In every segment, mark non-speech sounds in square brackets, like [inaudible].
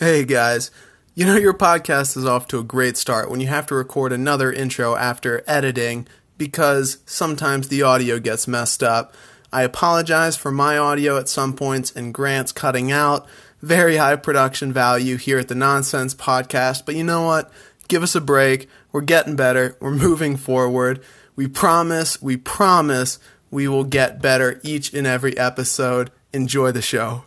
Hey guys, you know your podcast is off to a great start when you have to record another intro after editing because sometimes the audio gets messed up. I apologize for my audio at some points and Grant's cutting out. Very high production value here at the Nonsense Podcast, but you know what? Give us a break. We're getting better. We're moving forward. We promise, we promise we will get better each and every episode. Enjoy the show.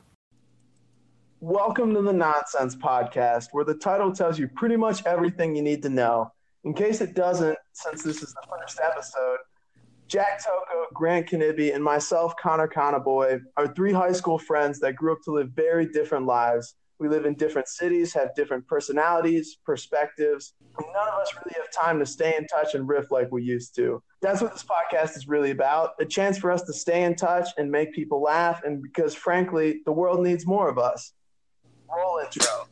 Welcome to the Nonsense Podcast, where the title tells you pretty much everything you need to know. In case it doesn't, since this is the first episode, Jack Toko, Grant Kanibi, and myself, Connor Conaboy, are three high school friends that grew up to live very different lives. We live in different cities, have different personalities, perspectives, and none of us really have time to stay in touch and riff like we used to. That's what this podcast is really about a chance for us to stay in touch and make people laugh, and because frankly, the world needs more of us. Roll intro.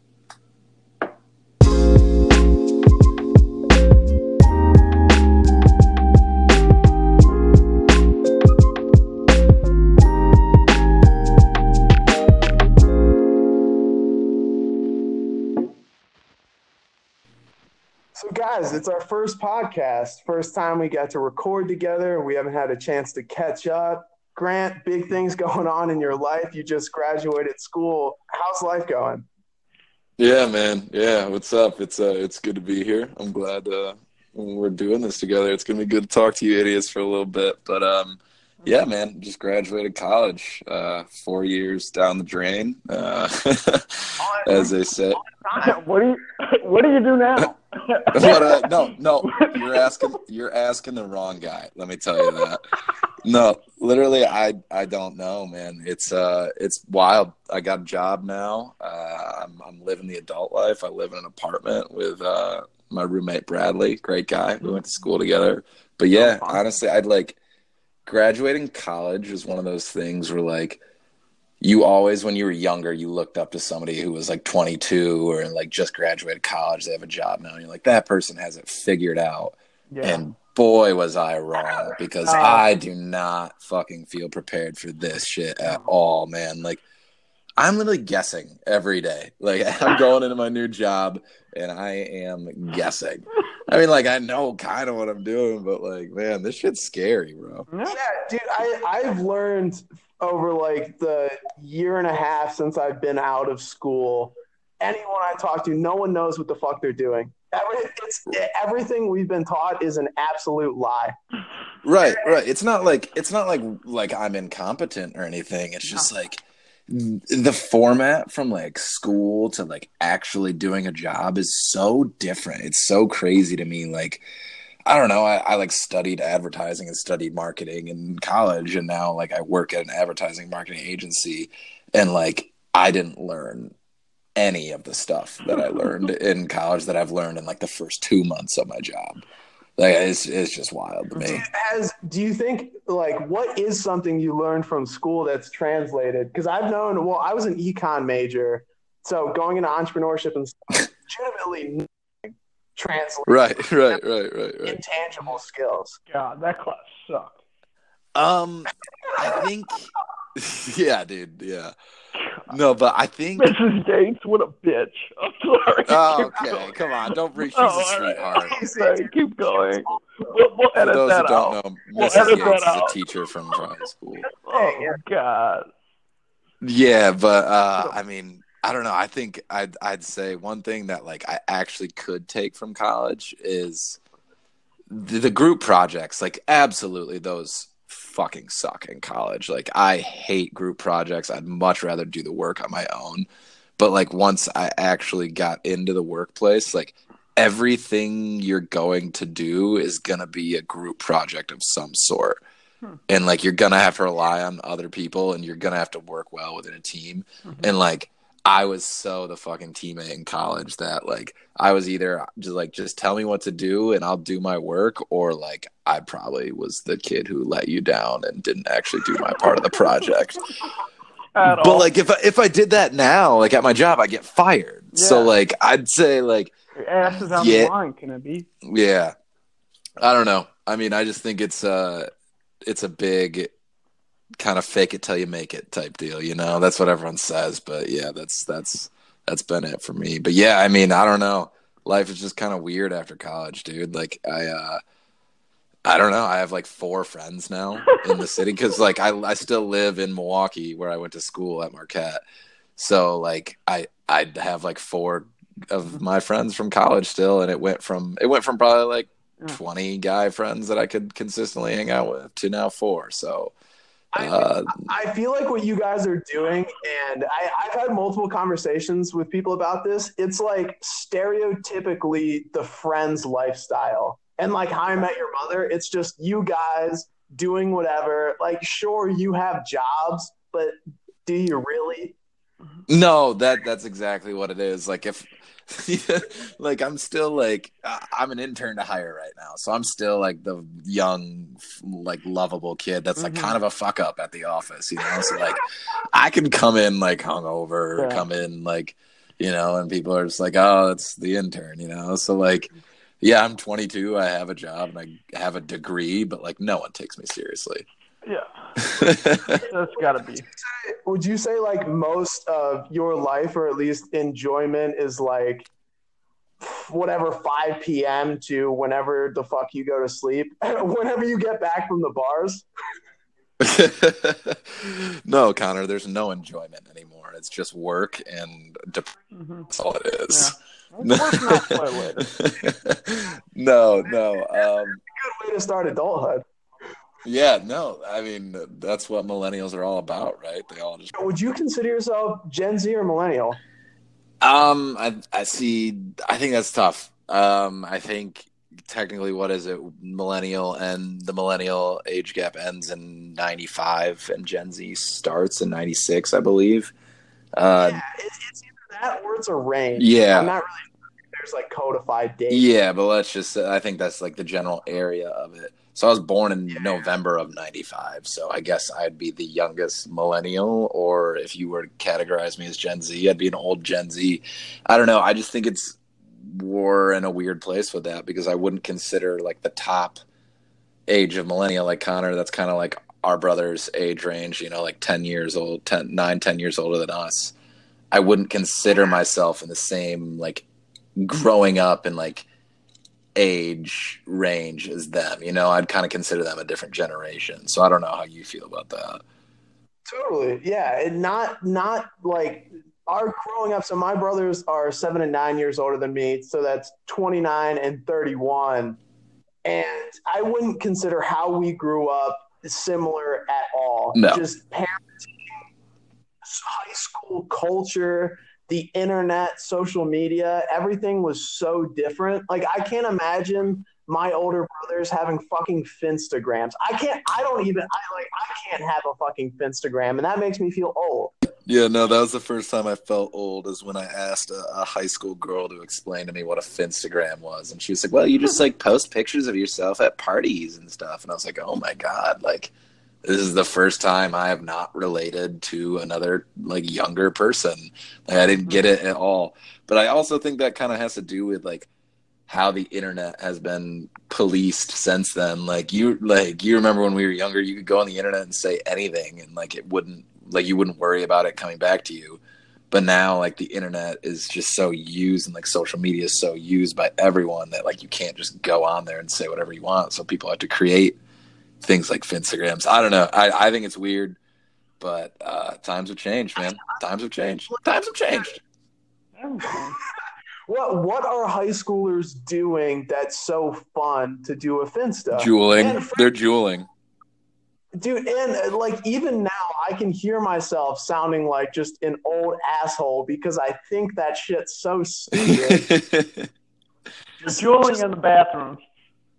So, guys, it's our first podcast. First time we got to record together. We haven't had a chance to catch up. Grant, big things [laughs] going on in your life. You just graduated school. How's life going? Yeah, man. Yeah, what's up? It's uh, it's good to be here. I'm glad uh, we're doing this together. It's gonna be good to talk to you idiots for a little bit. But um, yeah, man, just graduated college. Uh, four years down the drain, uh, [laughs] as they say. [laughs] what do you What do you do now? But, uh, no, no, you're asking you're asking the wrong guy. Let me tell you that. No, literally, I I don't know, man. It's uh, it's wild. I got a job now. Uh, I'm I'm living the adult life. I live in an apartment with uh my roommate Bradley, great guy. We went to school together. But yeah, honestly, I'd like graduating college was one of those things where like you always when you were younger you looked up to somebody who was like 22 or like just graduated college they have a job now and you're like that person has it figured out Yeah. and boy was i wrong [laughs] because Uh, i do not fucking feel prepared for this shit at all man like i'm literally guessing every day like i'm going into my new job and i am guessing i mean like i know kind of what i'm doing but like man this shit's scary bro Yeah. Yeah, dude, I, I've learned over like the year and a half since I've been out of school. Anyone I talk to, no one knows what the fuck they're doing. Every, everything we've been taught is an absolute lie. Right, right. It's not like it's not like like I'm incompetent or anything. It's just like the format from like school to like actually doing a job is so different. It's so crazy to me. Like I don't know. I, I like studied advertising and studied marketing in college, and now like I work at an advertising marketing agency, and like I didn't learn any of the stuff that I learned in college that I've learned in like the first two months of my job. Like it's it's just wild to me. Has do you think like what is something you learned from school that's translated? Because I've known. Well, I was an econ major, so going into entrepreneurship and stuff, legitimately translate Right, right, right, right, right. intangible skills. God, that class sucked. Um, I think, [laughs] yeah, dude, yeah. No, but I think. [laughs] Mrs. Gates, what a bitch. I'm sorry. Oh, Keep okay, going. come on, don't breach. She's Oh, a right. sweetheart. [laughs] Sorry, keep going. We'll, we'll For those that that don't out. know, We'll Mrs. edit Gates is a teacher from high school. Oh God. Yeah, but uh, I mean, I don't know. I think I'd I'd say one thing that like I actually could take from college is the, the group projects. Like, absolutely, those fucking suck in college. Like, I hate group projects. I'd much rather do the work on my own. But like, once I actually got into the workplace, like everything you're going to do is gonna be a group project of some sort. Hmm. And like you're gonna have to rely on other people and you're gonna have to work well within a team. Hmm. And like I was so the fucking teammate in college that like I was either just like just tell me what to do and I'll do my work or like I probably was the kid who let you down and didn't actually do my part of the project. [laughs] At But all. like if I, if I did that now, like at my job, I get fired. So like I'd say like Your ass is on Yeah. the line, can it be? yeah, I don't know. I mean, I just think it's uh it's a big kind of fake it till you make it type deal. You know, that's what everyone says. But yeah, that's that's that's been it for me. But yeah, I mean, I don't know. Life is just kind of weird after college, dude. Like I, uh, I don't know. I have like four friends now in the city because like I, I still live in Milwaukee where I went to school at Marquette. So like I, I have like four of my friends from college still, and it went from it went from probably like Mm. twenty guy friends that I could consistently hang out with to now four. So. I- Uh, I feel like what you guys are doing, and I, I've had multiple conversations with people about this. It's like stereotypically the friends lifestyle. And like how I met your mother, it's just you guys doing whatever. Like, sure, you have jobs, but do you really? No, that that's exactly what it is. Like if [laughs] like I'm still like I'm an intern to hire right now. So I'm still like the young like lovable kid that's like Mhm. kind of a fuck up at the office, you know? So like I can come in like hungover or Yeah. come in like you know and people are just like, "Oh, it's the intern," you know? So like yeah, I'm 22, I have a job and I have a degree, but like no one takes me seriously. Yeah, [laughs] that's gotta be. Would you say like most of your life, or at least enjoyment, is like whatever 5 p.m. to whenever the fuck you go to sleep, [laughs] whenever you get back from the bars? [laughs] no, Connor, there's no enjoyment anymore. It's just work and depression. hmm That's all it is. Work's not play later. no, no. Um, Good way to start adulthood. Yeah, no. I mean, that's what millennials are all about, right? They all just. Would you consider yourself Gen Z or millennial? Um, I, I see. I think that's tough. Um, I think technically, what is it? Millennial and the millennial age gap ends in '95, and Gen Z starts in '96, I believe. Uh, yeah, it, it's either that or it's a range. yeah. I'm not really there's like codified dates. Yeah, but let's just I think that's like the general area of it. So I was born in Yeah. November of 95. So I guess I'd be the youngest millennial, or if you were to categorize me as Gen Z, I'd be an old Gen Z. I don't know. I just think it's we're in a weird place with that because I wouldn't consider like the top age of millennial like Connor. That's kind of like our brother's age range, you know, like 10 years old, 10, 9, 10 years older than us. I wouldn't consider myself in the same like growing up and like age range as them. You know, I'd kind of consider them a different generation. So I don't know how you feel about that. Totally. Yeah. And not not like our growing up. So my brothers are seven and nine years older than me. So that's 29 and 31. And I wouldn't consider how we grew up similar at all. No. Just parenting, high school culture, the internet, social media, everything was so different. Like I can't imagine my older brothers having fucking Finstagrams. I can't. I don't even. I like. I can't have a fucking Finstagram, and that makes me feel old. Yeah, no, that was the first time I felt old is when I asked a, a high school girl to explain to me what a Finstagram was. And she was like, well, you just like post pictures of yourself at parties and stuff. And I was like, oh my God, like this is the first time I have not related to another like younger person. Like I didn't get mm-hmm. it at all. But I also think that kind of has to do with like how the internet has been policed since then. Like you like you remember when we were younger, you could go on the internet and say anything and like it wouldn't like you wouldn't worry about it coming back to you. But now like the internet is just so used and like social media is so used by everyone that like you can't just go on there and say whatever you want. So people have to create things like Finstagrams. I don't know. I, I think it's weird, but uh, times have changed, man. Times have changed. Times have changed. [laughs] What What are high schoolers doing that's so fun to do a Finsta? Juuling. And- They're juuling. Dude, and uh, like even now, I can hear myself sounding like just an old asshole because I think that shit's so stupid. Just- [laughs] Juuling in the bathroom.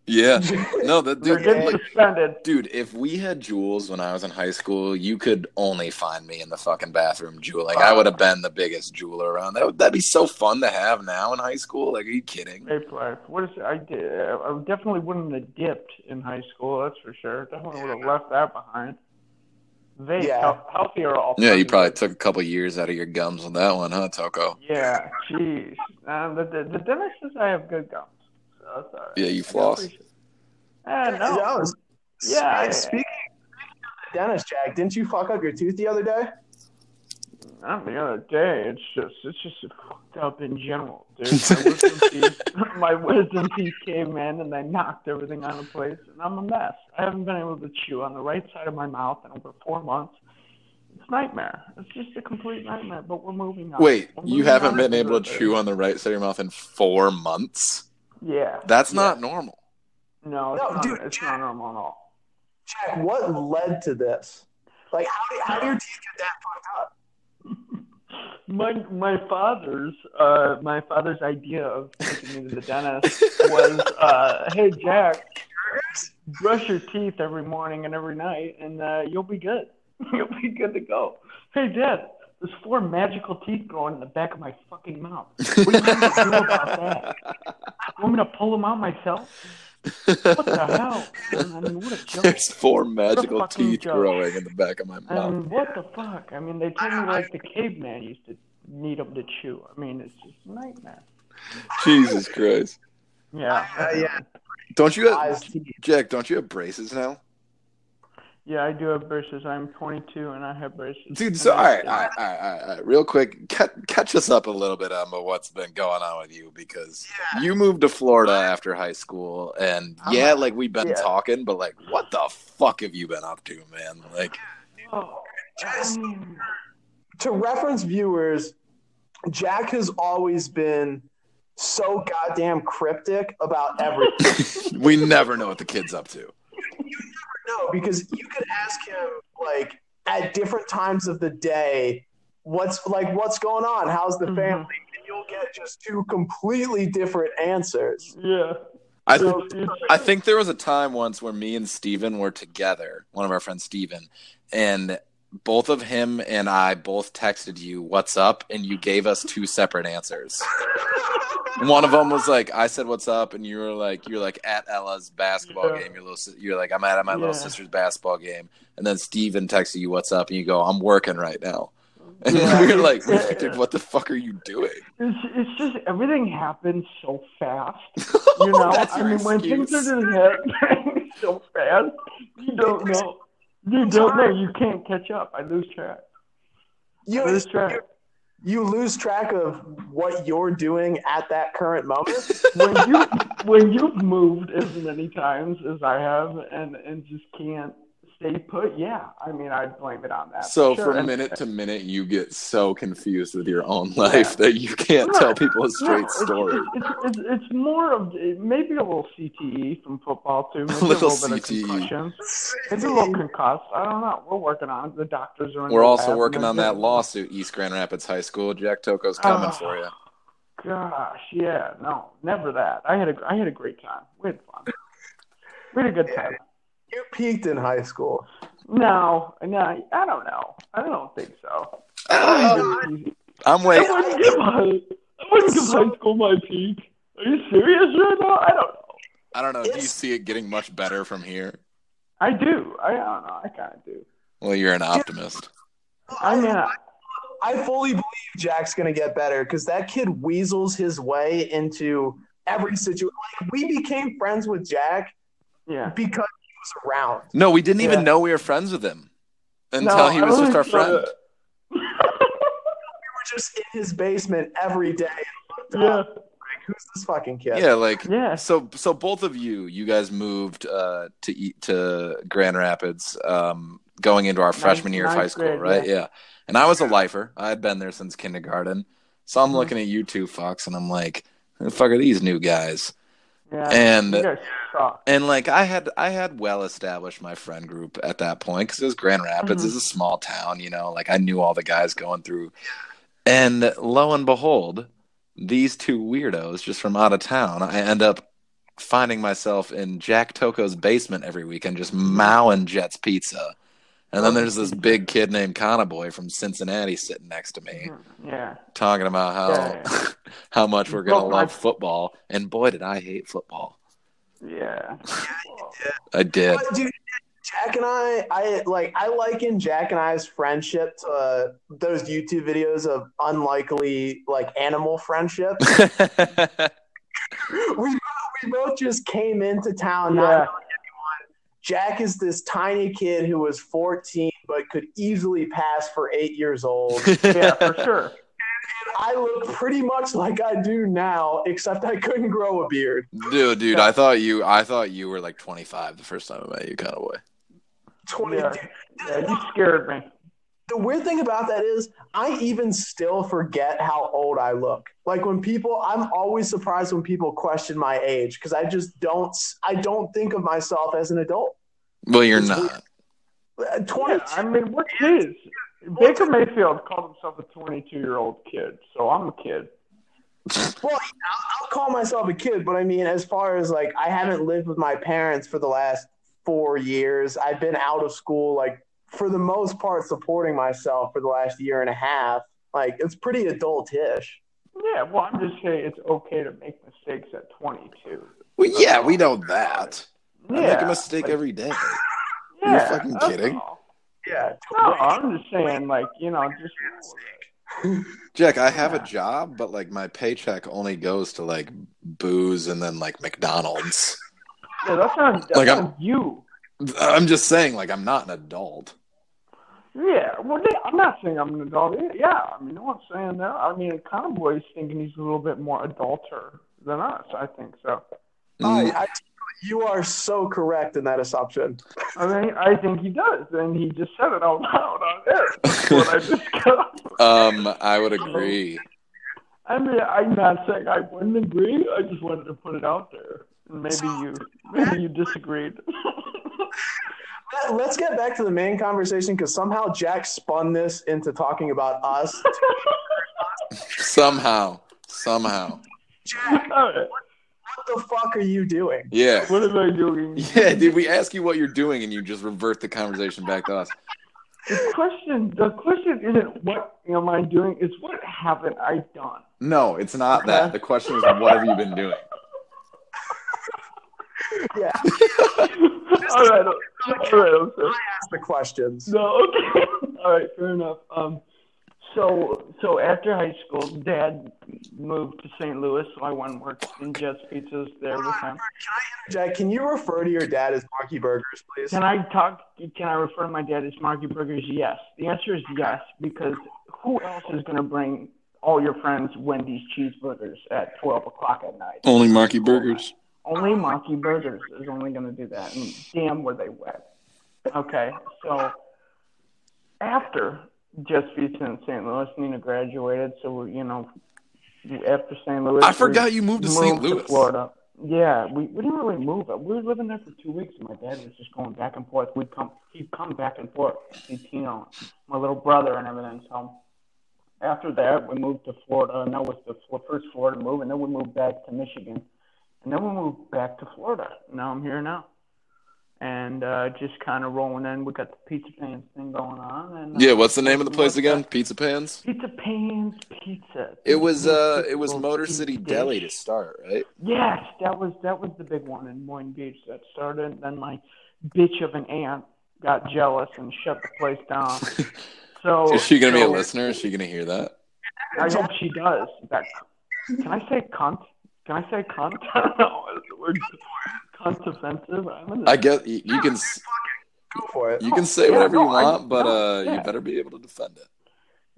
Yeah. [laughs] No, that dude. getting Like, suspended. dude, if we had Juuls when I was in high school, you could only find me in the fucking bathroom Juuling. I would have been the biggest jeweler around. That would that'd be so fun to have now in high school. Like, are you kidding? Hey. What is I did? I definitely wouldn't have dipped in high school. That's for sure. Definitely would have left that behind. Vape, Yeah. hel- healthier all. Yeah, you probably took a couple years out of your gums on that one, huh, Toko? Yeah, jeez. Um, the, the the dentist says I have good gums. So that's all right. Yeah, you floss? appreciate it. Eh, no. That was- Yeah, I- Speaking of the dentist, Jack, didn't you fuck up your tooth the other day? Not the other day. It's just it's just fucked up in general, dude. [laughs] My wisdom teeth, my wisdom teeth came in and they knocked everything out of place, and I'm a mess. I haven't been able to chew on the right side of my mouth in over four months. It's nightmare. It's just a complete nightmare. But we're moving on. Wait, We're you haven't been able to chew on the right side of your mouth in four months? Yeah. That's yeah. not normal. No, it's No, not. dude, it's Jack- not normal at all. Jack, what led to this? Like, how do, how do your teeth get that fucked up? [laughs] My my father's uh my father's idea of taking me to the dentist [laughs] was uh hey Jack, brush your teeth every morning and every night and uh you'll be good. [laughs] You'll be good to go. Hey Dad, there's four magical teeth growing in the back of my fucking mouth. [laughs] What do you want to do about that? You want me to pull them out myself? What the hell? I mean, what a joke. There's four magical fucking teeth joke. growing in the back of my I mouth. mean, what the fuck? I mean, they told me like the caveman used to need them to chew. I mean, it's just a nightmare. Jesus Christ. Yeah. Uh, yeah, Don't you have. Jack, don't you have braces now? Yeah, I do have braces. I'm 22 and I have braces. Dude, And so I- all right, all right, all right, all right, all right. Real quick, catch, catch us up a little bit on what's been going on with you because you moved to Florida after high school, and uh-huh. yeah, like we've been Yeah. talking, but like, what the fuck have you been up to, man? Like, Oh, I mean, to reference viewers, Jack has always been so goddamn cryptic about everything. [laughs] we never know what the kid's up to. No, because you could ask him like at different times of the day, what's like what's going on? How's the Mhm. family? And you'll get just two completely different answers. yeah. I So it's- I think there was a time once where me and Steven were together, one of our friends, Steven, and both of him and I both texted you, What's up? And you gave us two separate answers. [laughs] One of them was like, I said, What's up? And you were like, You're like at Ella's basketball Yeah. game. Your little, you're like, I'm at my little sister's basketball game. And then Steven texted you, What's up? And you go, I'm working right now. And Yeah. we were like, Yeah. dude, what the fuck are you doing? It's, it's just everything happens so fast. [laughs] You know, I mean, when things are just happening [laughs] so fast, you don't know. You don't know. You can't catch up. I lose track. I You, lose track. you lose track of what you're doing at that current moment. [laughs] when you when you've moved as many times as I have and and just can't stay put, yeah. I mean, I'd blame it on that. So sure. from minute to minute, you get so confused with your own life that you can't tell people a straight story. It's, it's, it's more of maybe a little CTE from football too. [laughs] Maybe a little little, bit CTE. of concussion. Maybe a little concussed. I don't know. We're working on it. The doctors are. in We're also working on that lawsuit, East Grand Rapids High School. Jack Toko's coming Oh. for you. Gosh, yeah, no, never that. I had a I had a great time. We had fun. We had a good time. You peaked in high school. No, no, I don't know. I don't think so. I wouldn't [clears throat] I'm waiting. give high, I wouldn't give high school my peak. Are you serious right now? I don't know. I don't know. Do you see it getting much better from here? I do. I, I don't know. I kind of do. Well, you're an optimist. I mean, I, I fully believe Jack's going to get better because that kid weasels his way into every situation. Like, we became friends with Jack yeah. because he was around. No, we didn't even know we were friends with him until No, he was just our friend. [laughs] We were just in his basement every day. And yeah. up, like, who's this fucking kid? Yeah, like Yeah. so. So both of you, you guys moved uh, to eat to Grand Rapids, um, going into our freshman year of high school, grade, right? yeah. Yeah. And I was a lifer. I had been there since kindergarten. So I'm Mhm. looking at you two fucks, and I'm like, "Who the fuck are these new guys?" Yeah. And you guys suck. and like I had I had well established my friend group at that point because it was Grand Rapids Mhm. is a small town, you know. Like I knew all the guys going through, and lo and behold, these two weirdos just from out of town, I end up finding myself in Jack Toko's basement every weekend, just mowing Jets Pizza. And then there's this big kid named Conaboy from Cincinnati sitting next to me, Yeah. talking about how Yeah. [laughs] how much we're gonna Broke my- love football. And boy, did I hate football! Yeah. I did. But dude, Jack and I, I like, I liken Jack and I's friendship to uh, those YouTube videos of unlikely like animal friendship. [laughs] we we both just came into town not Yeah. knowing anyone, Jack is this tiny kid who was 14 but could easily pass for eight years old. [laughs] Yeah, for sure. And I look pretty much like I do now, except I couldn't grow a beard. Dude, dude, I thought you, I thought you were like 25 the first time I met you, kind of way. 20. Yeah, yeah, you scared me. The weird thing about that is, I even still forget how old I look. Like when people, I'm always surprised when people question my age because I just don't, I don't think of myself as an adult. Well, you're It's not. Uh, 22. Yeah, I mean, what kids? Baker Mayfield called himself a 22 year old kid, so I'm a kid. Well, I'll, I'll call myself a kid, but I mean, as far as like, I haven't lived with my parents for the last four years. I've been out of school, like, for the most part, supporting myself for the last year and a half. Like, it's pretty adultish. Yeah, well, I'm just saying it's okay to make mistakes at 22. Well, yeah, we know that. I make a mistake like, every day. [laughs] yeah, You're fucking kidding. all. Yeah. No, I'm just saying, like, you know, just [laughs] Jack, I have Yeah. a job, but like my paycheck only goes to like booze and then like McDonald's. yeah, that's not that's Like, not I'm- you. I'm just saying, like, I'm not an adult. Yeah, well, yeah, I'm not saying I'm an adult. Yeah, I mean, no one's saying that. I mean, Conaboy's thinking he's a little bit more adulter than us. I think so. Mm, I, I, you are so correct in that assumption. I mean, I think he does, and he just said it out loud on air. What I just got. [laughs] um, I would agree. I mean, I'm not saying I wouldn't agree. I just wanted to put it out there. And maybe you, maybe you disagreed. [laughs] Let- Let's get back to the main conversation because somehow Jack spun this into talking about us. Somehow, somehow. Jack, All right. what the fuck are you doing? Yeah. What am I doing? Yeah, did we ask you what you're doing and you just revert the conversation back to us? The question, the question isn't what am I doing. It's what haven't I done? No, it's not that. The question is, what have you been doing? [laughs] Yeah, [laughs] all right, all right, I'm sorry. ask the questions. No, okay. [laughs] All right, fair enough. Um, so so after high school, Dad moved to St. Louis, so I went and worked in Jets Pizzas there with him. Jack, can you refer to your dad as Marky Burgers, please? Can I talk? Can I refer to my dad as Marky Burgers? Yes. The answer is yes, because who else is going to bring all your friends Wendy's cheeseburgers at twelve o'clock at night? Only Marky Burgers. Only Marky Burgers is only going to do that, and damn, were they wet. Okay, so after Jets Pizza in St. Louis, Nina graduated, so you know, after St. Louis, I forgot you moved to St. moved Louis. Florida. Yeah, we, we didn't really move. We were living there for two weeks, and my dad was just going back and forth. We'd come, he'd come back and forth, to see Tino, my little brother, and everything. So after that, we moved to Florida, and that was the f- first Florida move. And then we moved back to Michigan, and then we moved back to Florida. Now I'm here now, and uh, just kind of rolling in. We got the pizza pans thing going on. And uh, Yeah, what's the name of the place again? Pizza Pans. Pizza Pans Pizza. It was uh, it was Motor City. Deli to start, right? Yes, that was that was the big one in Boynton Beach that started. And then my bitch of an aunt got jealous and shut the place down. [laughs] So Is she gonna be a listener? Is she gonna hear that? I hope she does. That can I say cunt? Can I say cunt? I don't know. The word cunt offensive? I'm gonna, I guess you, you can s- Go for it. you can say Yeah, whatever you no, I- want, but no, uh, yeah. you better be able to defend it.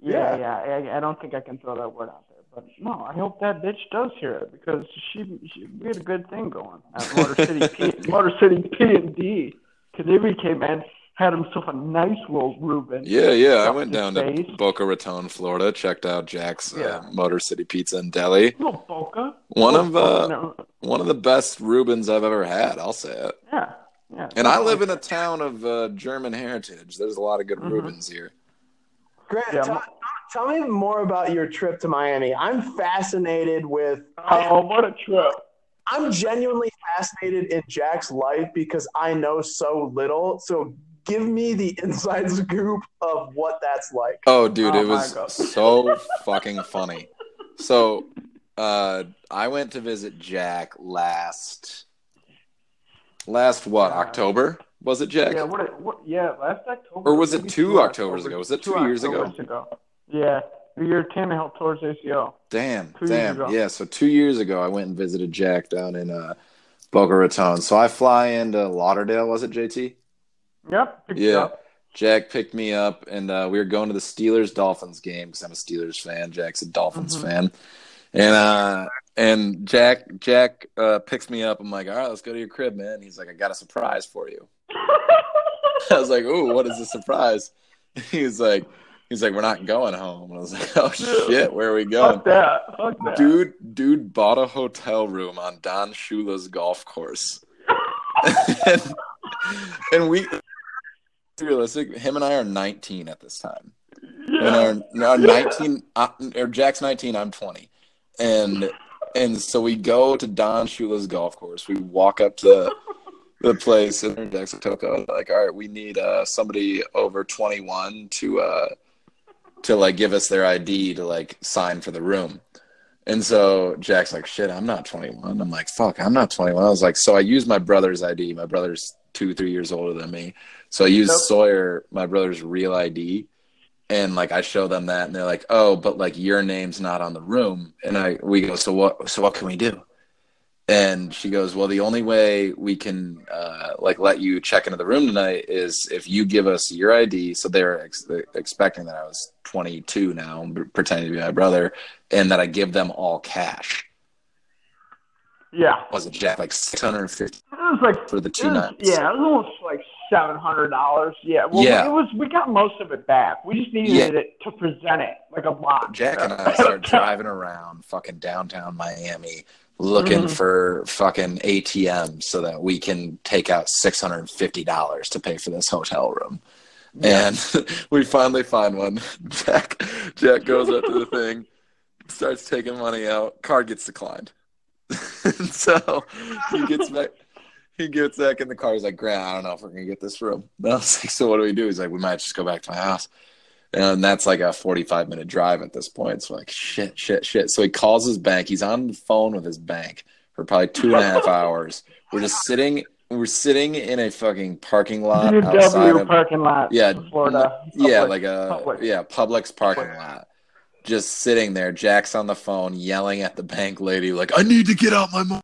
yeah, yeah. I, I don't think I can throw that word out there. But no, I hope that bitch does hear it because she, she we had a good thing going at Motor City P, [laughs] Motor City P and D. Kadiri came in, had himself a nice little Reuben. Yeah, yeah. I went his down to. Boca Raton, Florida, checked out Jack's uh, Motor City Pizza and Deli. Little Boca. One Little of, Boca, uh, no, One of the best Reubens I've ever had. I'll say it. yeah, yeah. And I live in a town of uh, German heritage. There's a lot of good Mhm. Reubens here. Grant, Yeah, tell, tell me more about your trip to Miami. I'm fascinated with. Oh, what a trip! I'm genuinely fascinated in Jack's life because I know so little. So give me the inside scoop of what that's like. Oh, dude, Oh it was so fucking funny. So, uh, I went to visit Jack last, last what Yeah. October was it, Jack? Yeah, what? what yeah, last October. Or was it maybe two Octobers ago? Was it two two years ago? Octobers Yeah, the year Tannehill towards ACL. Damn, Two years damn, ago. yeah. So two years ago, I went and visited Jack down in uh, Boca Raton. So I fly into Lauderdale. Was it JT? Yep. Yeah. up. Jack picked me up, and uh, we were going to the Steelers Dolphins game because I'm a Steelers fan. Jack's a Dolphins Mhm. fan, and uh, and Jack Jack uh, picks me up. I'm like, all right, let's go to your crib, man. He's like, I got a surprise for you. [laughs] I was like, ooh, what is the surprise? [laughs] He's like, he's like, we're not going home. And I was like, oh shit, where are we going? Fuck that. Fuck that. Dude, dude bought a hotel room on Don Shula's golf course. [laughs] and, and we realistic, him and I are 19 at this time. Yeah. And our, our 19 uh, or Jack's 19, I'm 20. And and so we go to Don Shula's golf course. We walk up to the place and Jack's like, like, all right, we need uh, somebody over 21 to uh to like give us their ID to like sign for the room. And so Jack's like, shit, I'm not 21. I'm like, fuck, I'm not 21. I was like, so I used my brother's ID. My brother's two, three years older than me. So I use Yep. Sawyer, my brother's real ID. And like I show them that and they're like, oh, but like your name's not on the room. And I we go, so what so what can we do? And she goes, well, the only way we can uh, like let you check into the room tonight is if you give us your ID. So they're ex- expecting that I was 22 now, pretending to be my brother, and that I give them all cash. Yeah. Was it Jack like 650 It was like for the two nights? Yeah, it was almost like seven hundred dollars. Yeah. Well, Yeah. it was. We got most of it back. We just needed Yeah. it to present it like a box. Jack and I start driving around fucking downtown Miami looking Mhm. for fucking ATMs so that we can take out $650 to pay for this hotel room. And [laughs] we finally find one. Jack Jack goes up to the [laughs] thing, starts taking money out, card gets declined. [laughs] so he gets back he gets back in the car. He's like, Grant, I don't know if we're gonna get this room. And [laughs] I was like, so what do we do? He's like, we might just go back to my house. And that's like a 45 minute drive at this point. So like, shit, shit, shit. So he calls his bank. He's on the phone with his bank for probably two and a half [laughs] hours. We're just sitting, we're sitting in a fucking parking lot outside of, parking lot. yeah, Florida. yeah, like a, Publix. yeah, Publix parking lot. Just sitting there. Jack's on the phone yelling at the bank lady, like, I need to get out my money.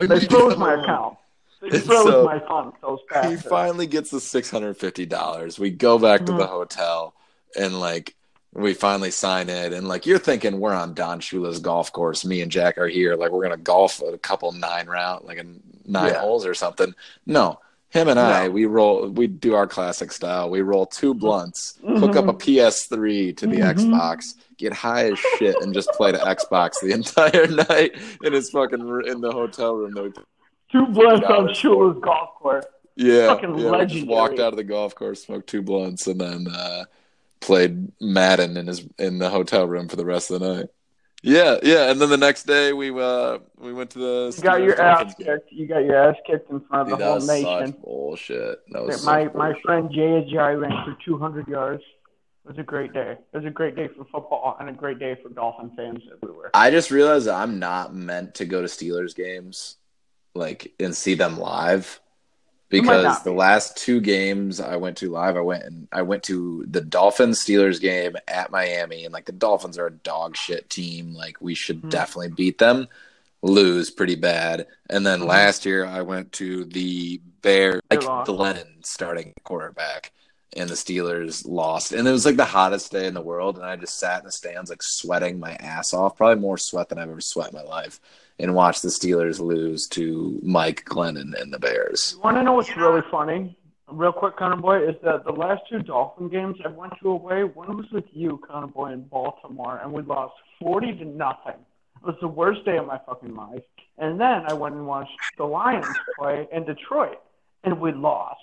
I They need to froze my account. They froze so- my he finally gets the six hundred fifty dollars. We go back to the Mhm. hotel and like we finally sign it. And like you're thinking we're on Don Shula's golf course. Me and Jack are here. Like we're gonna golf a couple nine round, like a nine Yeah. holes or something. No. Him and I, No. we roll. We do our classic style. We roll two blunts, hook up a Mhm. PS3 to the Mhm. Xbox, get high as shit, and just play the Xbox the [laughs] entire night in his fucking in the hotel room. That we Two blunts on. Shula's golf course. yeah, Fucking yeah. We just legendary. walked out of the golf course, smoked two blunts, and then uh, played Madden in his in the hotel room for the rest of the night. Yeah, yeah, and then the next day we uh we went to the. You got your ass game. kicked. You got your ass kicked in front Dude, of the that whole nation. bullshit. That was my such my friend Jay Ajayi ran for 200 yards. It was a great day. It was a great day for football and a great day for Dolphin fans everywhere. I just realized that I'm not meant to go to Steelers games, like and see them live, because not the last two games I went to live, I went and I went to the Dolphins Steelers game at Miami, and like the Dolphins are a dog shit team. Like we should Mhm. definitely beat them. Lose pretty bad, and then Mhm. last year I went to the Bear, like lost. Glennon starting quarterback, and the Steelers lost, and it was like the hottest day in the world, and I just sat in the stands like sweating my ass off, probably more sweat than I've ever sweat in my life, and watch the Steelers lose to Mike Glennon and the Bears. You want to know what's really funny? Real quick, Connor Boy, is that the last two Dolphin games I went to away, one was with you, Connor Boy, in Baltimore, and we lost 40 to nothing. It was the worst day of my fucking life. And then I went and watched the Lions play in Detroit, and we lost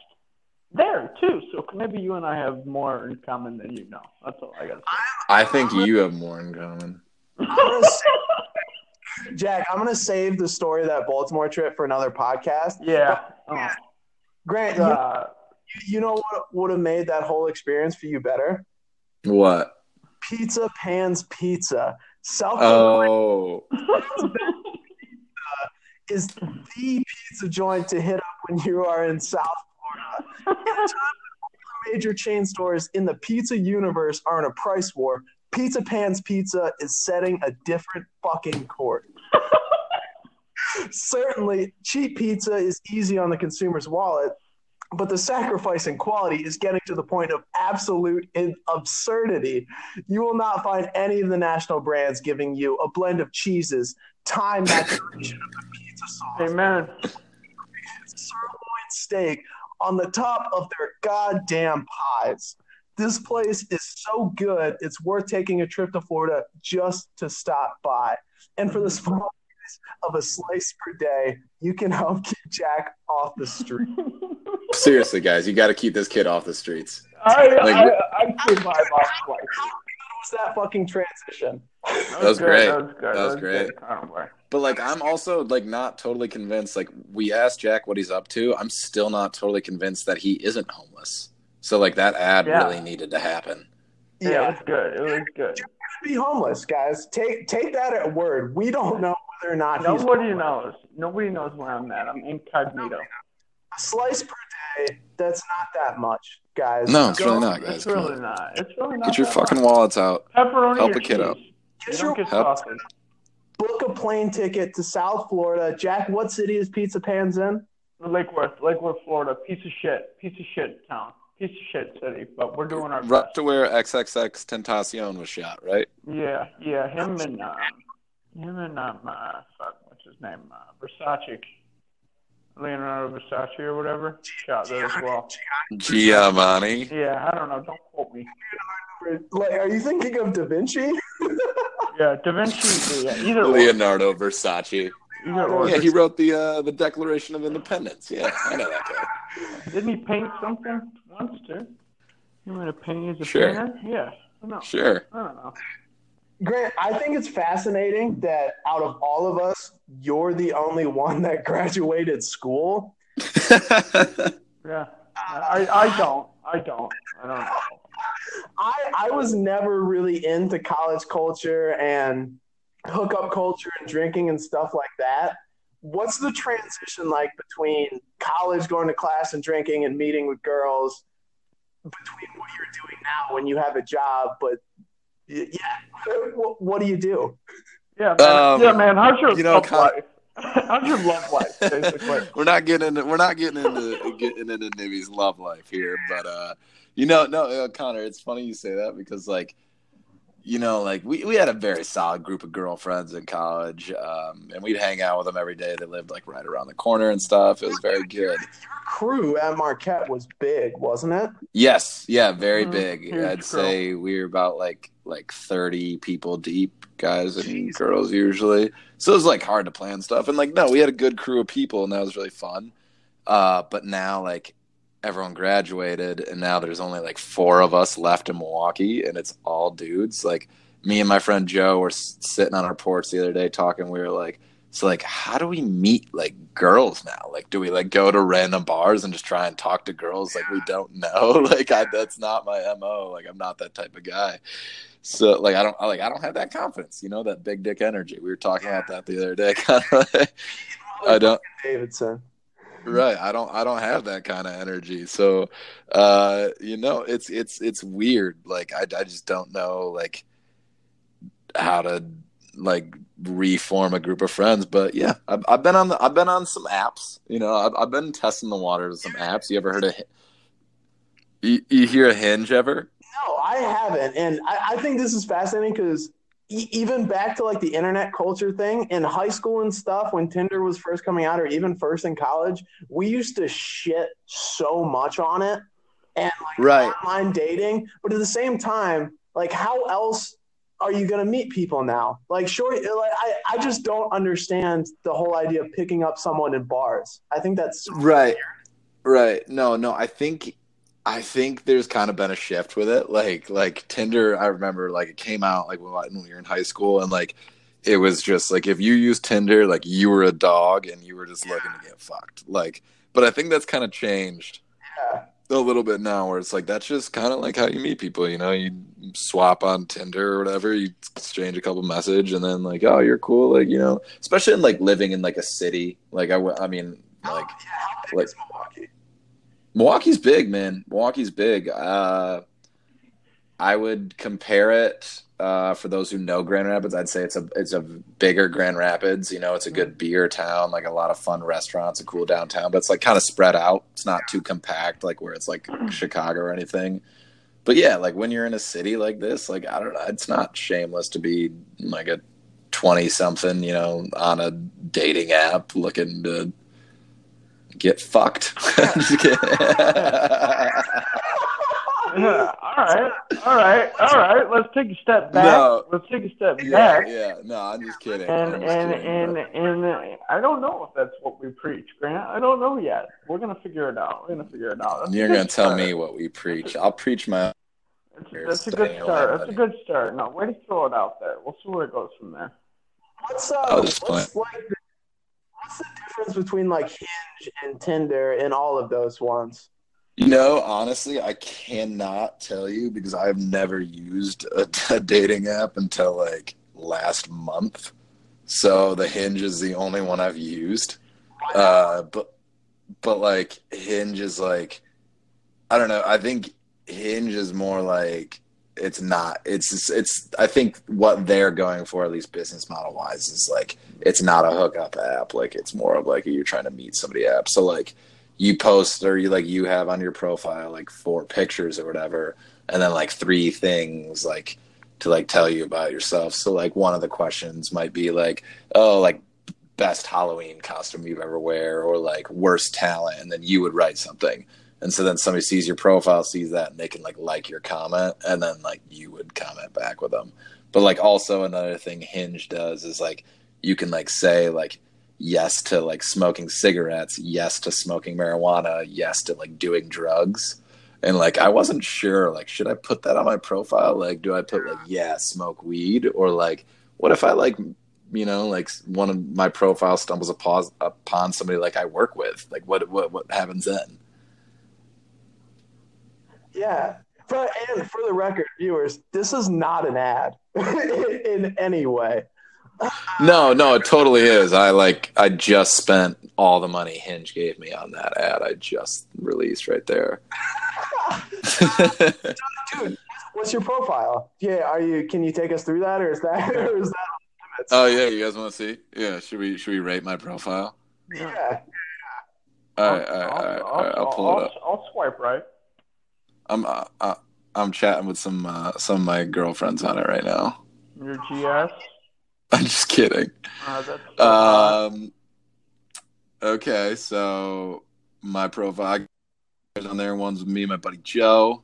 there too. So maybe you and I have more in common than you know. That's all I got I think you have more in common. say. I'm gonna say- Jack, I'm gonna save the story of that Baltimore trip for another podcast. yeah. Oh, Grant, you, uh, you know what would have made that whole experience for you better? What? Pizza Pans Pizza. South Carolina Oh, is the pizza joint to hit up when you are in South Florida. All the Major chain stores in the pizza universe are in a price war. Pizza Pans Pizza is setting a different fucking court. [laughs] Certainly, cheap pizza is easy on the consumer's wallet, but the sacrifice in quality is getting to the point of absolute absurdity. You will not find any of the national brands giving you a blend of cheeses, time [laughs] maturation of the pizza sauce, Amen. sirloin steak on the top of their goddamn pies. This place is so good, it's worth taking a trip to Florida just to stop by. And for the mm-hmm. small price of a slice per day, you can help [laughs] get Jack off the street. [laughs] Seriously, guys, you got to keep this kid off the streets. I, Like- I, I survive off twice. Was that fucking transition? That was great. That was good. That was great. good. I don't worry. But like, I'm also like not totally convinced. Like, we asked Jack what he's up to. I'm still not totally convinced that he isn't homeless. So like, that ad Yeah. really needed to happen. Yeah, it was good. It was good. be homeless, guys. Take take that at word. We don't know whether or not he's Nobody knows. Nobody knows where I'm at. I'm incognito. a slice per day. That's not that much, guys. No, it's Go- really not, guys. It's Come really on. not. It's really not. Get your fucking much. wallets out. pepperoni help a kid out. Get your get Help. sausage. book a plane ticket to South Florida. Jack, what city is Pizza Pans in? Lake Worth, Lake Worth, Florida. Piece of shit. Piece of shit town. Piece of shit city. But we're doing our Right best. to where XXX Tentacion was shot, right? Yeah, yeah. Him and um, him and um, uh, fuck, what's his name? Uh, Versace. Leonardo Versace or whatever. Shot there as well. Giamatti. Yeah, I don't know. Don't quote me. Like, are you thinking of Da Vinci? [laughs] Yeah, Da Vinci. Yeah, either or. Leonardo Versace. Either. Yeah, he wrote the uh, the Declaration of Independence. Yeah, I know that guy. [laughs] Didn't he paint something once too? He might have painted as a Sure. painter. Yeah. I. Sure. I don't know. Grant, I think it's fascinating that out of all of us, you're the only one that graduated school. [laughs] Yeah. I, I don't. I don't. I don't know. I, I was never really into college culture and hookup culture and drinking and stuff like that. What's the transition like between college, going to class and drinking and meeting with girls, between what you're doing now when you have a job? But yeah, [laughs] what, what do you do? Yeah, man. Um, yeah, man. How's your you know, love Con- life? [laughs] How's your love life, basically? [laughs] we're not getting into we're not getting into getting into Nibby's love life here, but uh, you know, no, uh, Connor, it's funny you say that because like, you know, like we, we had a very solid group of girlfriends in college, um, and we'd hang out with them every day. They lived like right around the corner and stuff. It was very good. Crew at Marquette was big, wasn't it? Yes, yeah, very Mhm. big. Huge I'd crew. say we were about like like thirty people deep, guys and girls usually. So it was like hard to plan stuff. And like no, we had a good crew of people, and that was really fun. Uh, but now like everyone graduated, and now there's only like four of us left in Milwaukee, and it's all dudes. Like me and my friend Joe were s- sitting on our porch the other day talking. We were like. So like, how do we meet like girls now? Like, do we like go to random bars and just try and talk to girls like we don't know? [laughs] Like, I that's not my mo. Like, I'm not that type of guy. So like, I don't like I don't have that confidence. You know, that big dick energy. We were talking about that the other day. [laughs] Kind of. I don't. Davidson. Right. I don't I don't have that kind of energy. So uh you know, it's it's it's weird. Like I I just don't know like how to like reform a group of friends. But yeah, I've, I've been on the I've been on some apps. You know, I've I've been testing the waters with some apps. You ever heard of you, you hear a Hinge ever? No, I haven't, and I, I think this is fascinating because e- even back to like the internet culture thing in high school and stuff, when Tinder was first coming out, or even first in college, we used to shit so much on it and like Right. online dating. But at the same time, like how else are you going to meet people now? Like, sure, eh, like I, I just don't understand the whole idea of picking up someone in bars. I think that's Right. Right. No, no, I think I think there's kind of been a shift with it. Like like Tinder, I remember like it came out like when we were in high school and like it was just like if you used Tinder, like you were a dog and you were just looking to get fucked. Like but I think that's kind of changed Yeah. a little bit now where it's like that's just kind of like how you meet people, you know, you swap on Tinder or whatever, you exchange a couple message and then like oh, you're cool, like, you know, especially in like living in like a city. Like I, I mean like yeah, how like- Milwaukee? Milwaukee's big, man. Milwaukee's big. Uh, I would compare it Uh, for those who know Grand Rapids, I'd say it's a it's a bigger Grand Rapids. You know, it's a good beer town, like a lot of fun restaurants, a cool downtown, but it's like kind of spread out. It's not too compact, like where it's like Chicago or anything. But yeah, like when you're in a city like this, like I don't know, it's not shameless to be like a twenty something, you know, on a dating app looking to get fucked. Just kidding. Yeah, all right, all right, all right. Let's take a step back. No. Let's take a step yeah, back. yeah. No, I'm just kidding. And just and kidding, and but- and uh, I don't know if that's what we preach, Grant. I don't know yet. We're gonna figure it out. We're gonna figure it out. That's You're gonna tell start. me what we preach. I'll preach my. That's, that's a good start. alive, That's a good start. No, way to throw it out there. We'll see where it goes from there. What's I'll uh, just what's like the, what's the difference between like Hinge and Tinder and all of those ones? You know, honestly, I cannot tell you because I've never used a, [laughs] a dating app until like last month. So the Hinge is the only one I've used. Uh, but but like Hinge is like I don't know. I think Hinge is more like it's not. It's it's. I think what they're going for, at least business model wise, is like it's not a hookup app. Like it's more of like you're trying to meet somebody app. So like you post or you like you have on your profile like four pictures or whatever, and then like three things like to like tell you about yourself. So like one of the questions might be like, oh, like best Halloween costume you've ever wear, or like worst talent, and then you would write something. And so then somebody sees your profile, sees that, and they can like like your comment, and then like you would comment back with them. But like also another thing Hinge does is like you can like say like yes to like smoking cigarettes, yes to smoking marijuana, yes to like doing drugs. And like I wasn't sure like should I put that on my profile? Like do I put like yeah, smoke weed or like what if I like you know like one of my profile stumbles upon upon somebody like I work with? Like what what what happens then? Yeah. For, and for the record, viewers, this is not an ad [laughs] in any way. No, no, it totally is. I like I just spent all the money Hinge gave me on that ad I just released right there. [laughs] Dude, what's your profile? Yeah, are you? Can you take us through that, or is that, [laughs] or is that? oh yeah, you guys want to see? Yeah, should we should we rate my profile? Yeah. All right, all right, all right, all right, I'll pull it up. I'll swipe right. I'm uh, uh, I'm chatting with some uh, some of my girlfriends on it right now. Your GS. [laughs] I'm just kidding. Uh, so. Um, okay, so my profile is on there. One's me, and my buddy Joe.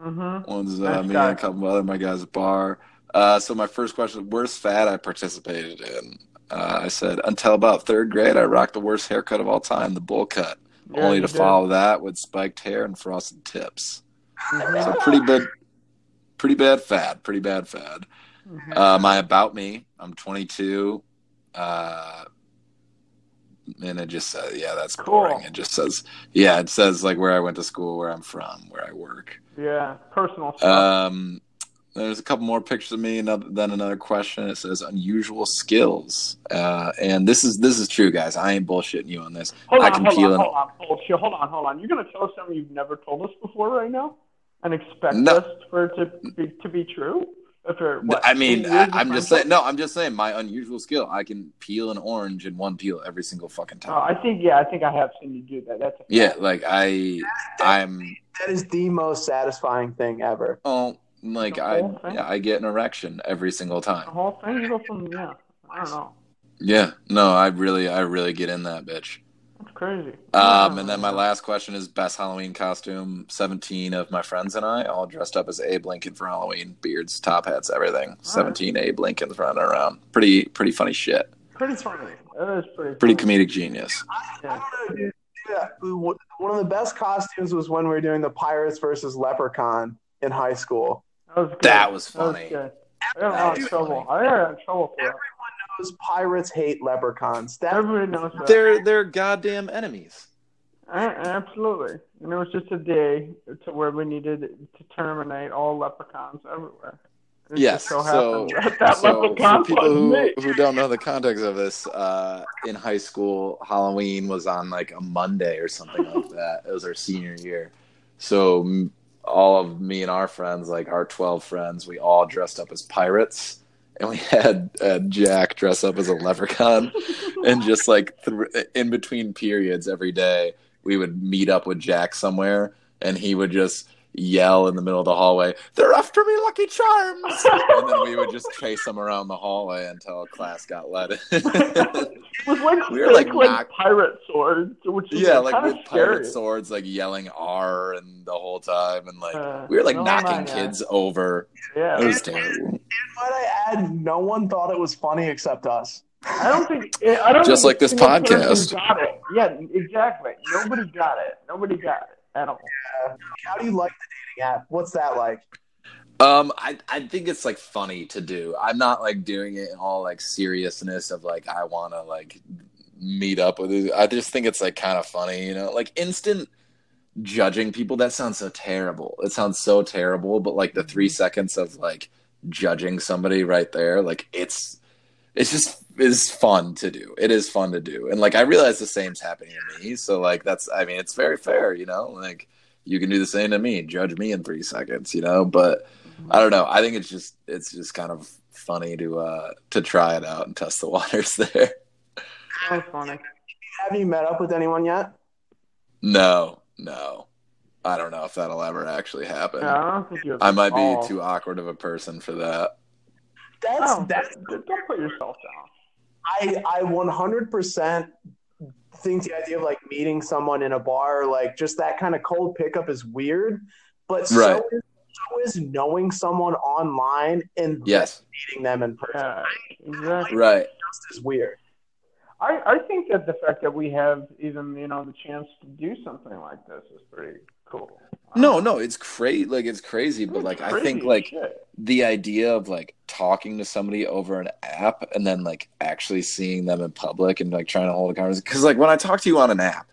Mhm. One's uh, Nice me guy. and a couple of other my guys at bar. Uh, so my first question: Worst fad I participated in? Uh, I said until about third grade, I rocked the worst haircut of all time, the bowl cut. Yeah, only to did. follow that with spiked hair and frosted tips. So pretty bad, pretty bad fad. Pretty bad fad. Mhm. Uh, my about me. I'm 22. Uh, and it just says, yeah, that's Cool. boring. It just says, yeah, it says like where I went to school, where I'm from, where I work. yeah, personal stuff. Um, there's a couple more pictures of me, and then another question. It says unusual skills, uh, and this is this is true, guys. I ain't bullshitting you on this. hold I on, can hold peel on, hold on, bullshit. Hold on, hold on. You're gonna tell us something you've never told us before right now, and expect No. us for it to be to be true? After what? I mean, I, I'm just saying. No, I'm just saying. My unusual skill. I can peel an orange in one peel every single fucking Oh, time. I think yeah, I think I have seen you do that. That's a yeah, like I, I'm. That is the most satisfying thing ever. Oh, like I, yeah, I get an erection every single the time. whole thing. You go from yeah, I don't know. Yeah, no, I really, I really get in that bitch. That's crazy. Um, and then my last question is best Halloween costume. Seventeen of my friends and I all dressed up as Abe Lincoln for Halloween. Beards, top hats, everything. Seventeen Abe Lincolns running around. Pretty, pretty funny shit. pretty funny. That is pretty. Pretty funny. comedic genius. Yeah. Yeah, one of the best costumes was when we were doing the Pirates versus Leprechaun in high school. That was good. That was That was funny. good. I got in a lot That of was trouble. funny. I got in trouble for that. Those pirates hate leprechauns. That Everybody knows that. They're they're goddamn enemies. A- Absolutely. And it was just a day to where we needed to terminate all leprechauns everywhere. It Yes. so So, that, that so for people who, who don't know the context of this, uh, in high school, Halloween was on like a Monday or something like [laughs] that. It was our senior year. So all of me and our friends, like our twelve friends, we all dressed up as pirates, and we [laughs] had uh, Jack dress up as a leprechaun, and just like th- in between periods every day, we would meet up with Jack somewhere, and he would just yell in the middle of the hallway, "They're after me, Lucky Charms!" and then we would just chase them around the hallway until class got let in. [laughs] With like We were, like, like, knock- pirate swords, which is yeah, like, like with scary. pirate swords, like yelling R and the whole time, and like Uh, we were like no, knocking no, yeah. kids over. Yeah, It was terrible. And might I add, no one thought it was funny except us. I don't think I don't Just think like this a single person podcast. Got it? Yeah, exactly. Nobody got it. Nobody got it at all. How do you like the dating app? What's that like? Um, I I think it's like funny to do. I'm not like doing it in all like seriousness of like I want to like meet up with it. I just think it's like kind of funny, you know, like instant judging people. That sounds so terrible. It sounds so terrible, but like the three seconds of like judging somebody right there, like it's it's just is fun to do. It is fun to do, and like I realize the same's happening to me. So like that's I mean it's very fair, you know, like. You can do the same to me. Judge me in three seconds, you know. But I don't know. I think it's just it's just kind of funny to uh to try it out and test the [laughs] waters there. That was funny. Have you met up with anyone yet? No, no. I don't know if that'll ever actually happen. Yeah, I don't think you. I might be too awkward of a person for that. That's Oh, that's don't don't put yourself down. I I 100% think the idea of like meeting someone in a bar, like just that kind of cold pickup, is weird. But Right. so, is, so is knowing someone online and Yes. meeting them in person Yeah, exactly. Right. just is weird. I, I think that the fact that we have even you know the chance to do something like this is pretty cool. No, no, it's crazy. Like it's crazy, but like I think like shit. the idea of like talking to somebody over an app and then like actually seeing them in public and like trying to hold a conversation because like when i talk to you on an app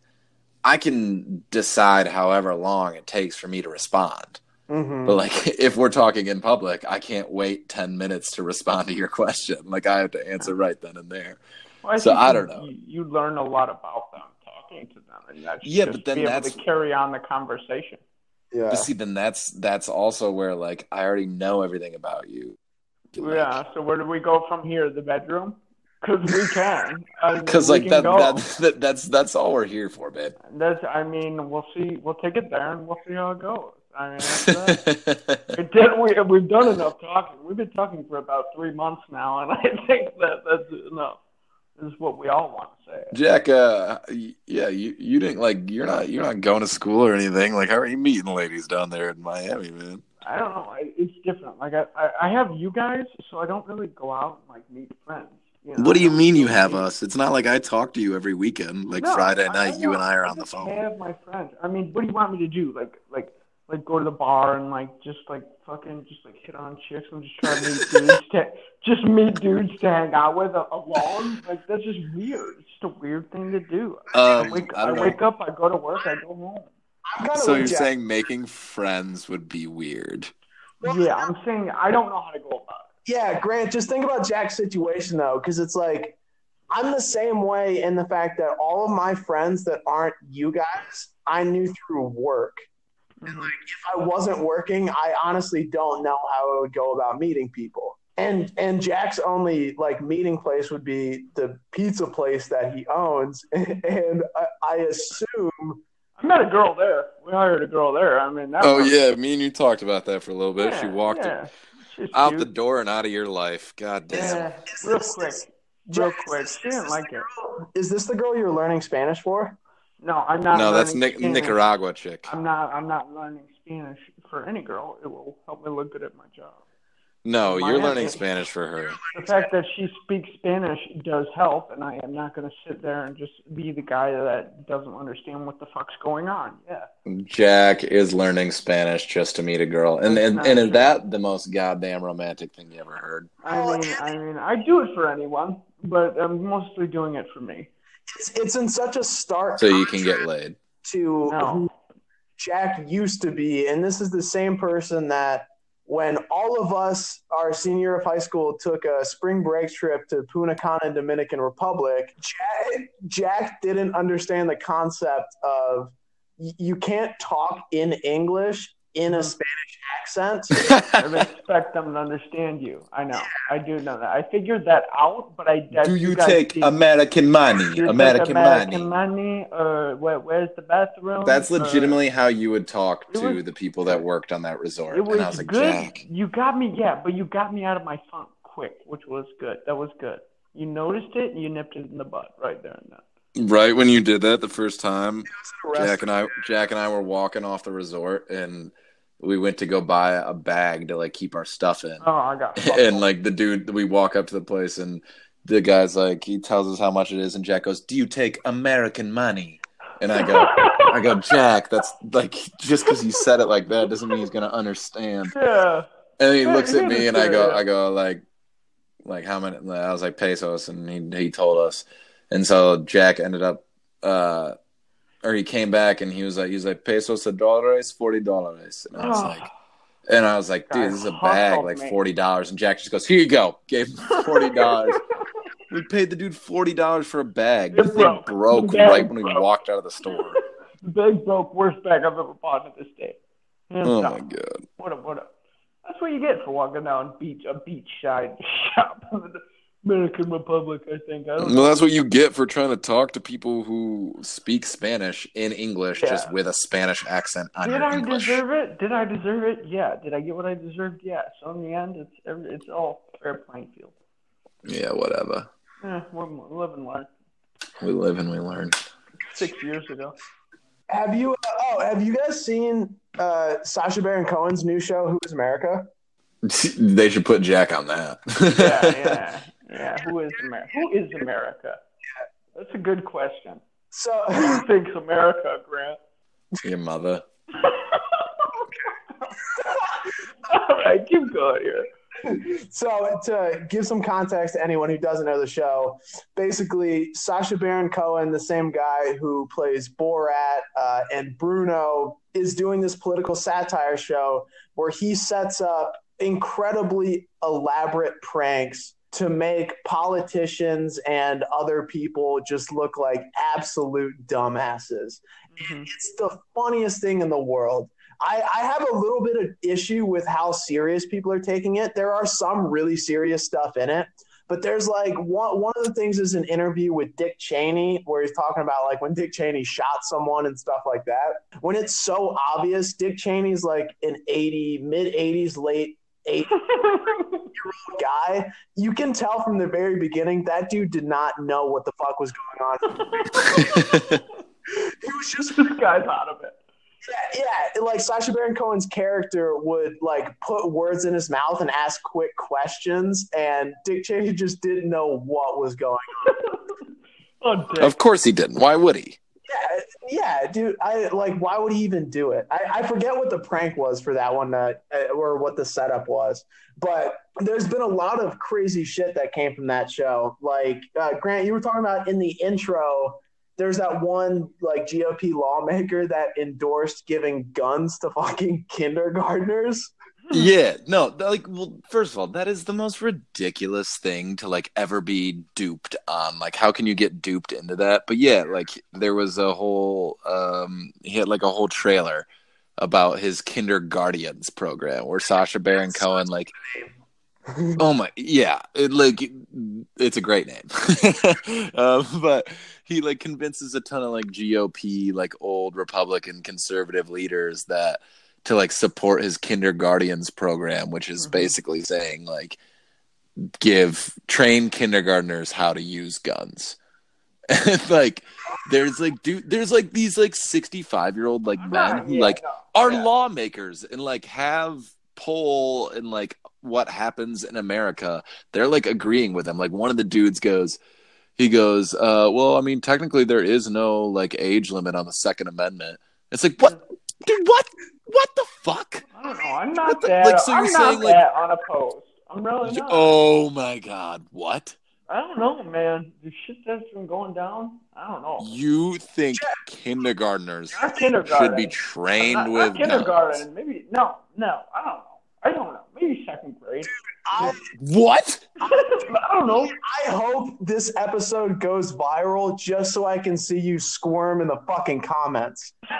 i can decide however long it takes for me to respond Mm-hmm. but like [laughs] if we're talking in public i can't wait 10 minutes to respond to your question like i have to answer right then and there Well, so I don't know. You, you learn a lot about them talking to them, and that's Yeah, just but then be able that's- to carry on the conversation. Yeah. but see then that's that's also where like i already know everything about you Like, yeah. So where do we go from here? The bedroom? Because we can. Because like can that, that, [laughs] that that's that's all we're here for, babe. That's. I mean, we'll see. We'll take it there, and we'll see how it goes. I mean, that's [laughs] did, we, we've done enough talking. We've been talking for about three months now, and I [laughs] think that that's enough. Is what we all want to say. Jack, uh, yeah, you you didn't like you're not you're not going to school or anything. Like, how are you meeting ladies down there in Miami, man? I don't know. I- It's different. Like I, I, I have you guys, so I don't really go out and like meet friends. You know? What do you mean you have us? It's not like I talk to you every weekend. Like No, Friday night, you and I are I on the phone. I Have my friends. I mean, what do you want me to do? Like, like, like go to the bar and like just like fucking just like hit on chicks and just try to meet dudes to just meet dudes to hang out with alone? Like that's just weird. It's just a weird thing to do. I Um, wake, I I wake up, I go to work, I go home. I'm So you're saying making friends would be weird? Yeah, I'm saying I don't know how to go about it. Yeah, Grant, just think about Jack's situation though, because it's like I'm the same way in the fact that all of my friends that aren't you guys, I knew through work. Mm-hmm. And like if I wasn't working, I honestly don't know how I would go about meeting people. And and Jack's only like meeting place would be the pizza place that he owns. [laughs] And I, I assume I met a girl there. We hired a girl there. I mean, that Oh was- yeah, me and you talked about that for a little bit. she walked yeah. Out cute. the door and out of your life. God damn. Yeah, real quick, real Jack, quick. is She this didn't like the it. girl- Is this the girl you're learning Spanish for? No, I'm not. No, that's Nic- Nicaragua chick. I'm not. I'm not learning Spanish for any girl. It will help me look good at my job. No, you're Miami. learning Spanish for her. The fact that she speaks Spanish does help, and I am not going to sit there and just be the guy that doesn't understand what the fuck's going on. Yeah. Jack is learning Spanish just to meet a girl, and and, and is that the most goddamn romantic thing you ever heard? I mean, I mean, I do it for anyone, but I'm mostly doing it for me. It's, it's in such a stark So you can get laid. to No. who Jack used to be, and this is the same person that when all of us, our senior year of high school, took a spring break trip to Punta Cana, Dominican Republic, Jack, Jack didn't understand the concept of you can't talk in English in a. Spanish accent. [laughs] I expect them to understand you. I know. I do know that. I figured that out, but I. I Do you guys take see- American money? you American, American money. money, or where, where's the bathroom? That's or- legitimately how you would talk to was- the people that worked on that resort. It was, and I was like, good. Jack. You got me, yeah, but you got me out of my funk quick, which was good. That was good. You noticed it and you nipped it in the butt right there and then. Right when you did that the first time, Jack and I Jack and I were walking off the resort and we went to go buy a bag to like keep our stuff in. Oh, I got. [laughs] and like the dude we walk up to the place and the guy's like he tells us how much it is and Jack goes, "Do you take American money?" And I go I go, [laughs] "Jack, that's like just cuz you said it like that doesn't mean he's going to understand." yeah. And he looks at [laughs] me and I go. I go like like how many I was like pesos and he he told us. And so Jack ended up uh or he came back and he was like he was like pesos a dollars, forty dollars. And I was Oh. like and I was like, dude, this is a bag, like forty dollars. And Jack just goes, Here you go. Gave him forty dollars. [laughs] we paid the dude forty dollars for a bag. The It thing broke. broke The right when we broke. walked out of the store. The bag broke worst bag I've ever bought to this day. Hands Oh down. my god. What a what a. That's what you get for walking down beach a beachside [laughs] shop in Dominican Republic. I think. I don't know. Well, that's what you get for trying to talk to people who speak Spanish in English, Yeah. just with a Spanish accent on Did your I English. deserve it? Did I deserve it? Yeah. Did I get what I deserved? Yeah. So in the end, it's every- it's all fair playing field. Yeah, whatever. Eh, we're we live and learn. We live and we learn. Six years ago. Have you? Oh, have you guys seen uh, Sacha Baron Cohen's new show, Who Is America? [laughs] they should put Jack on that. Yeah, [laughs] yeah, yeah. Who is America? Who is America? That's a good question. So, [laughs] Who thinks America, Grant? Your mother. [laughs] All right, keep going here. so to give some context to anyone who doesn't know the show, basically Sacha Baron Cohen, the same guy who plays Borat uh, and Bruno, is doing this political satire show where he sets up incredibly elaborate pranks to make politicians and other people just look like absolute dumbasses. Mhm. It's the funniest thing in the world. I, I have a little bit of issue with how serious people are taking it. There are some really serious stuff in it, but there's like one one of the things is an interview with Dick Cheney where he's talking about like when Dick Cheney shot someone and stuff like that. When it's so obvious, Dick Cheney's like an 80 mid 80s late [laughs] 80 guy. You can tell from the very beginning that dude did not know what the fuck was going on. [laughs] He was just this guy's out of it. yeah, yeah, like Sacha Baron Cohen's character would like put words in his mouth and ask quick questions, and Dick Cheney just didn't know what was going on. [laughs] Oh, of course he didn't. Why would he? Yeah, yeah, dude. I like. Why would he even do it? I, I forget what the prank was for that one, uh, or what the setup was. But there's been a lot of crazy shit that came from that show. Like uh, Grant, you were talking about in the intro. There's that one like GOP lawmaker that endorsed giving guns to fucking [laughs] kindergartners. [laughs] Yeah, no, like, well, first of all, that is the most ridiculous thing to like ever be duped on. Like, how can you get duped into that? But yeah, like, there was a whole, um, he had like a whole trailer about his Kinderguardians program where Sacha Baron Cohen, like, oh my, yeah, it, like, it's a great name. um, [laughs] but he like convinces a ton of like GOP, like old Republican conservative leaders that to like support his Kinderguardians program, which is Mhm. basically saying like give train kindergartners how to use guns. [laughs] And like there's like dude there's like these like 65 year old like I'm men not- who yeah, like no, are yeah. lawmakers and like have poll and like what happens in America. They're like agreeing with him. Like one of the dudes goes he goes, uh, well, I mean, technically there is no like age limit on the Second Amendment. It's like, what, dude? What? What the fuck? I don't know. I'm not the- that. like, so you're I'm saying, not like- that unopposed. I'm really not. Oh my god, what? I don't know, man. The shit that's been going down. I don't know. You think kindergartners kindergarten. should be trained not, with not kindergarten. guns? Maybe no, no. I don't know. I don't know. Maybe second grade. I, What? [laughs] I don't know. I hope this episode goes viral just so I can see you squirm in the fucking comments. [laughs]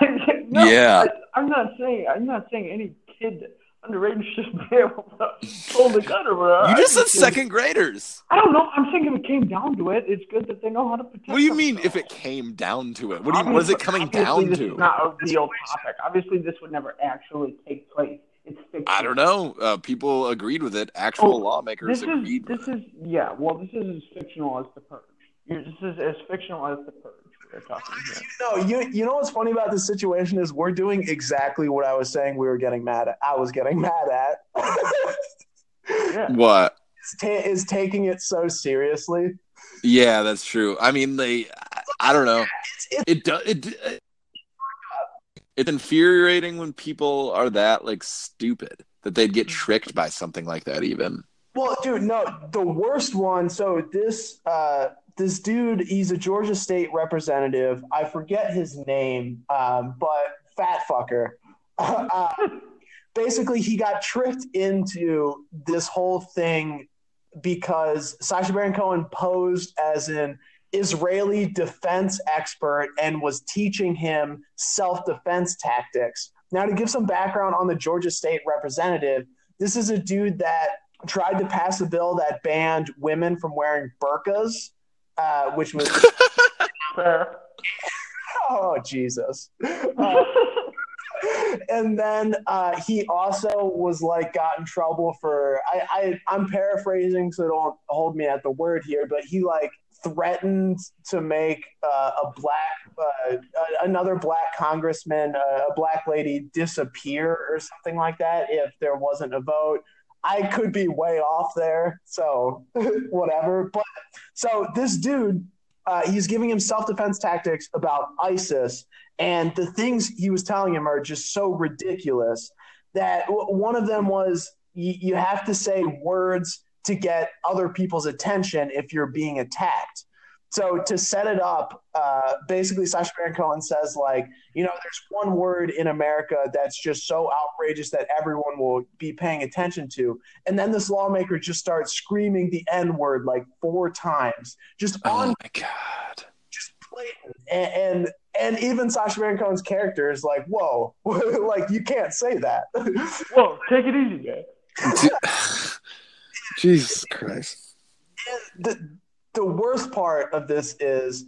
No, Yeah. I, I'm not saying I'm not saying any kid underage [laughs] should be able to pull the gun whatever. You just said second graders. I don't know. I'm saying if it came down to it, it's good that they know how to protect. What do you mean if it came down to it? What do you, what is it coming down this to? Is not a real topic. Obviously, this would never actually take place. It's fictional. I don't know. Uh, people agreed with it. Actual Oh, lawmakers This agreed. is this is yeah. Well, this is as fictional as the purge. This is as fictional as the purge. We're talking here. [laughs] No, you you know what's funny about this situation is we're doing exactly what I was saying we were getting mad at. I was getting mad at. [laughs] Yeah. what? is, ta- is taking it so seriously. Yeah, that's true. I mean, they. I, I don't know. It's, it's It does. It, it, it's infuriating when people are that like stupid that they'd get tricked by something like that. Even. Well, dude, no, the worst one. So this uh, this dude, he's a Georgia State representative. I forget his name, um, but fat fucker. [laughs] uh, basically, he got tricked into this whole thing because Sacha Baron Cohen posed as an Israeli defense expert and was teaching him self defense tactics. Now, to give some background on the Georgia State representative, this is a dude that tried to pass a bill that banned women from wearing burqas, uh, which was [laughs] oh Jesus. Uh, and then uh, he also was like got in trouble for I, I I'm paraphrasing, so don't hold me at the word here, but he like threatened to make uh, a black uh, another black congressman, uh, a black lady disappear or something like that if there wasn't a vote. I could be way off there, so [laughs] whatever. But so this dude, uh, he's giving him self defense tactics about ISIS, and the things he was telling him are just so ridiculous that w- one of them was y- you have to say words to get other people's attention if you're being attacked. So to set it up, uh, basically, Sacha Baron Cohen says like, you know, there's one word in America that's just so outrageous that everyone will be paying attention to, and then this lawmaker just starts screaming the N word like four times, just on Oh my god. just blatant. And, and and even Sacha Baron Cohen's character is like, whoa, [laughs] like you can't say that. [laughs] Whoa, take it easy, guy. [laughs] Jesus Christ. the the worst part of this is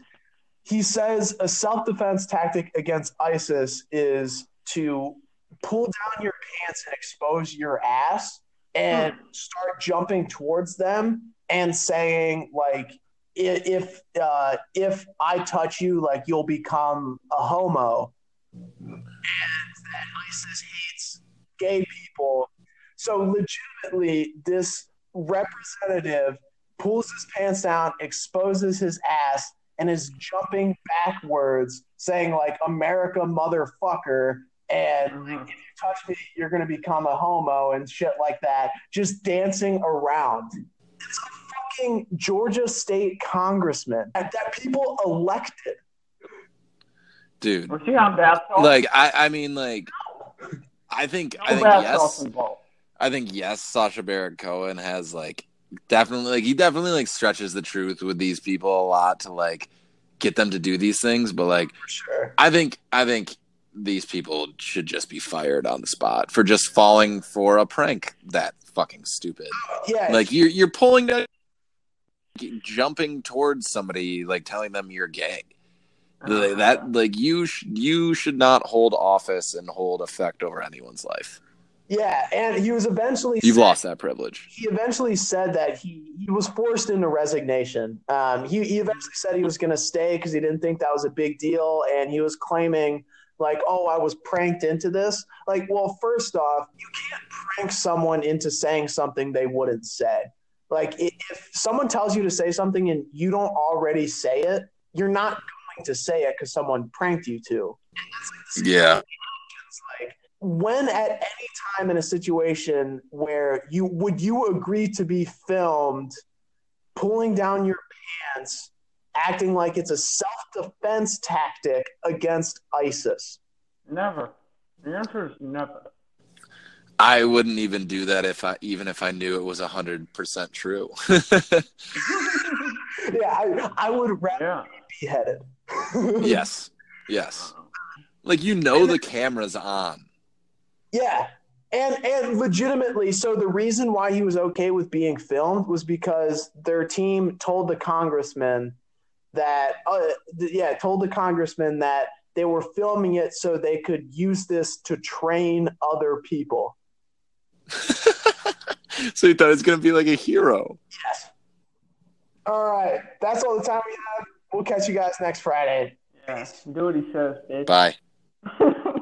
he says a self-defense tactic against ISIS is to pull down your pants and expose your ass and start jumping towards them and saying like if uh, if I touch you like you'll become a homo. And that ISIS hates gay people. So legitimately this representative pulls his pants down, exposes his ass, and is jumping backwards, saying like "America, motherfucker," and like, if you touch me, you're gonna become a homo and shit like that. Just dancing around. It's a fucking Georgia state congressman that, that people elected. Dude. Was he on bath salts? Like I I mean like I think I think yes. involved. I think yes, Sacha Baron Cohen has like definitely like he definitely like stretches the truth with these people a lot to like get them to do these things, but like sure. I think I think these people should just be fired on the spot for just falling for a prank that fucking stupid. Yeah, Like you're you're pulling down jumping towards somebody like telling them you're gay. Like, uh-huh. that like you sh- you should not hold office and hold effect over anyone's life. Yeah, and he was eventually You've said- lost that privilege. he eventually said that he, he was forced into resignation. Um, he, he eventually said he was going to stay because he didn't think that was a big deal. And he was claiming, like, oh, I was pranked into this. Like, well, first off, you can't prank someone into saying something they wouldn't say. Like, if someone tells you to say something and you don't already say it, you're not going to say it because someone pranked you to. Yeah. Like when at any time in a situation where you would you agree to be filmed pulling down your pants acting like it's a self-defense tactic against ISIS. Never. The answer is never. I wouldn't even do that if I even if I knew it was hundred percent true. [laughs] Yeah, I, I would rather Yeah. be beheaded. yes. Yes. Uh-huh. Like you know the camera's on. Yeah. And and legitimately, so the reason why he was okay with being filmed was because their team told the congressman that uh, th- yeah, told the congressman that they were filming it so they could use this to train other people. [laughs] so he thought it's going to be like a hero. Yes. All right. That's all the time we have. We'll catch you guys next Friday. Yeah. Do what he says, bitch. Bye. [laughs]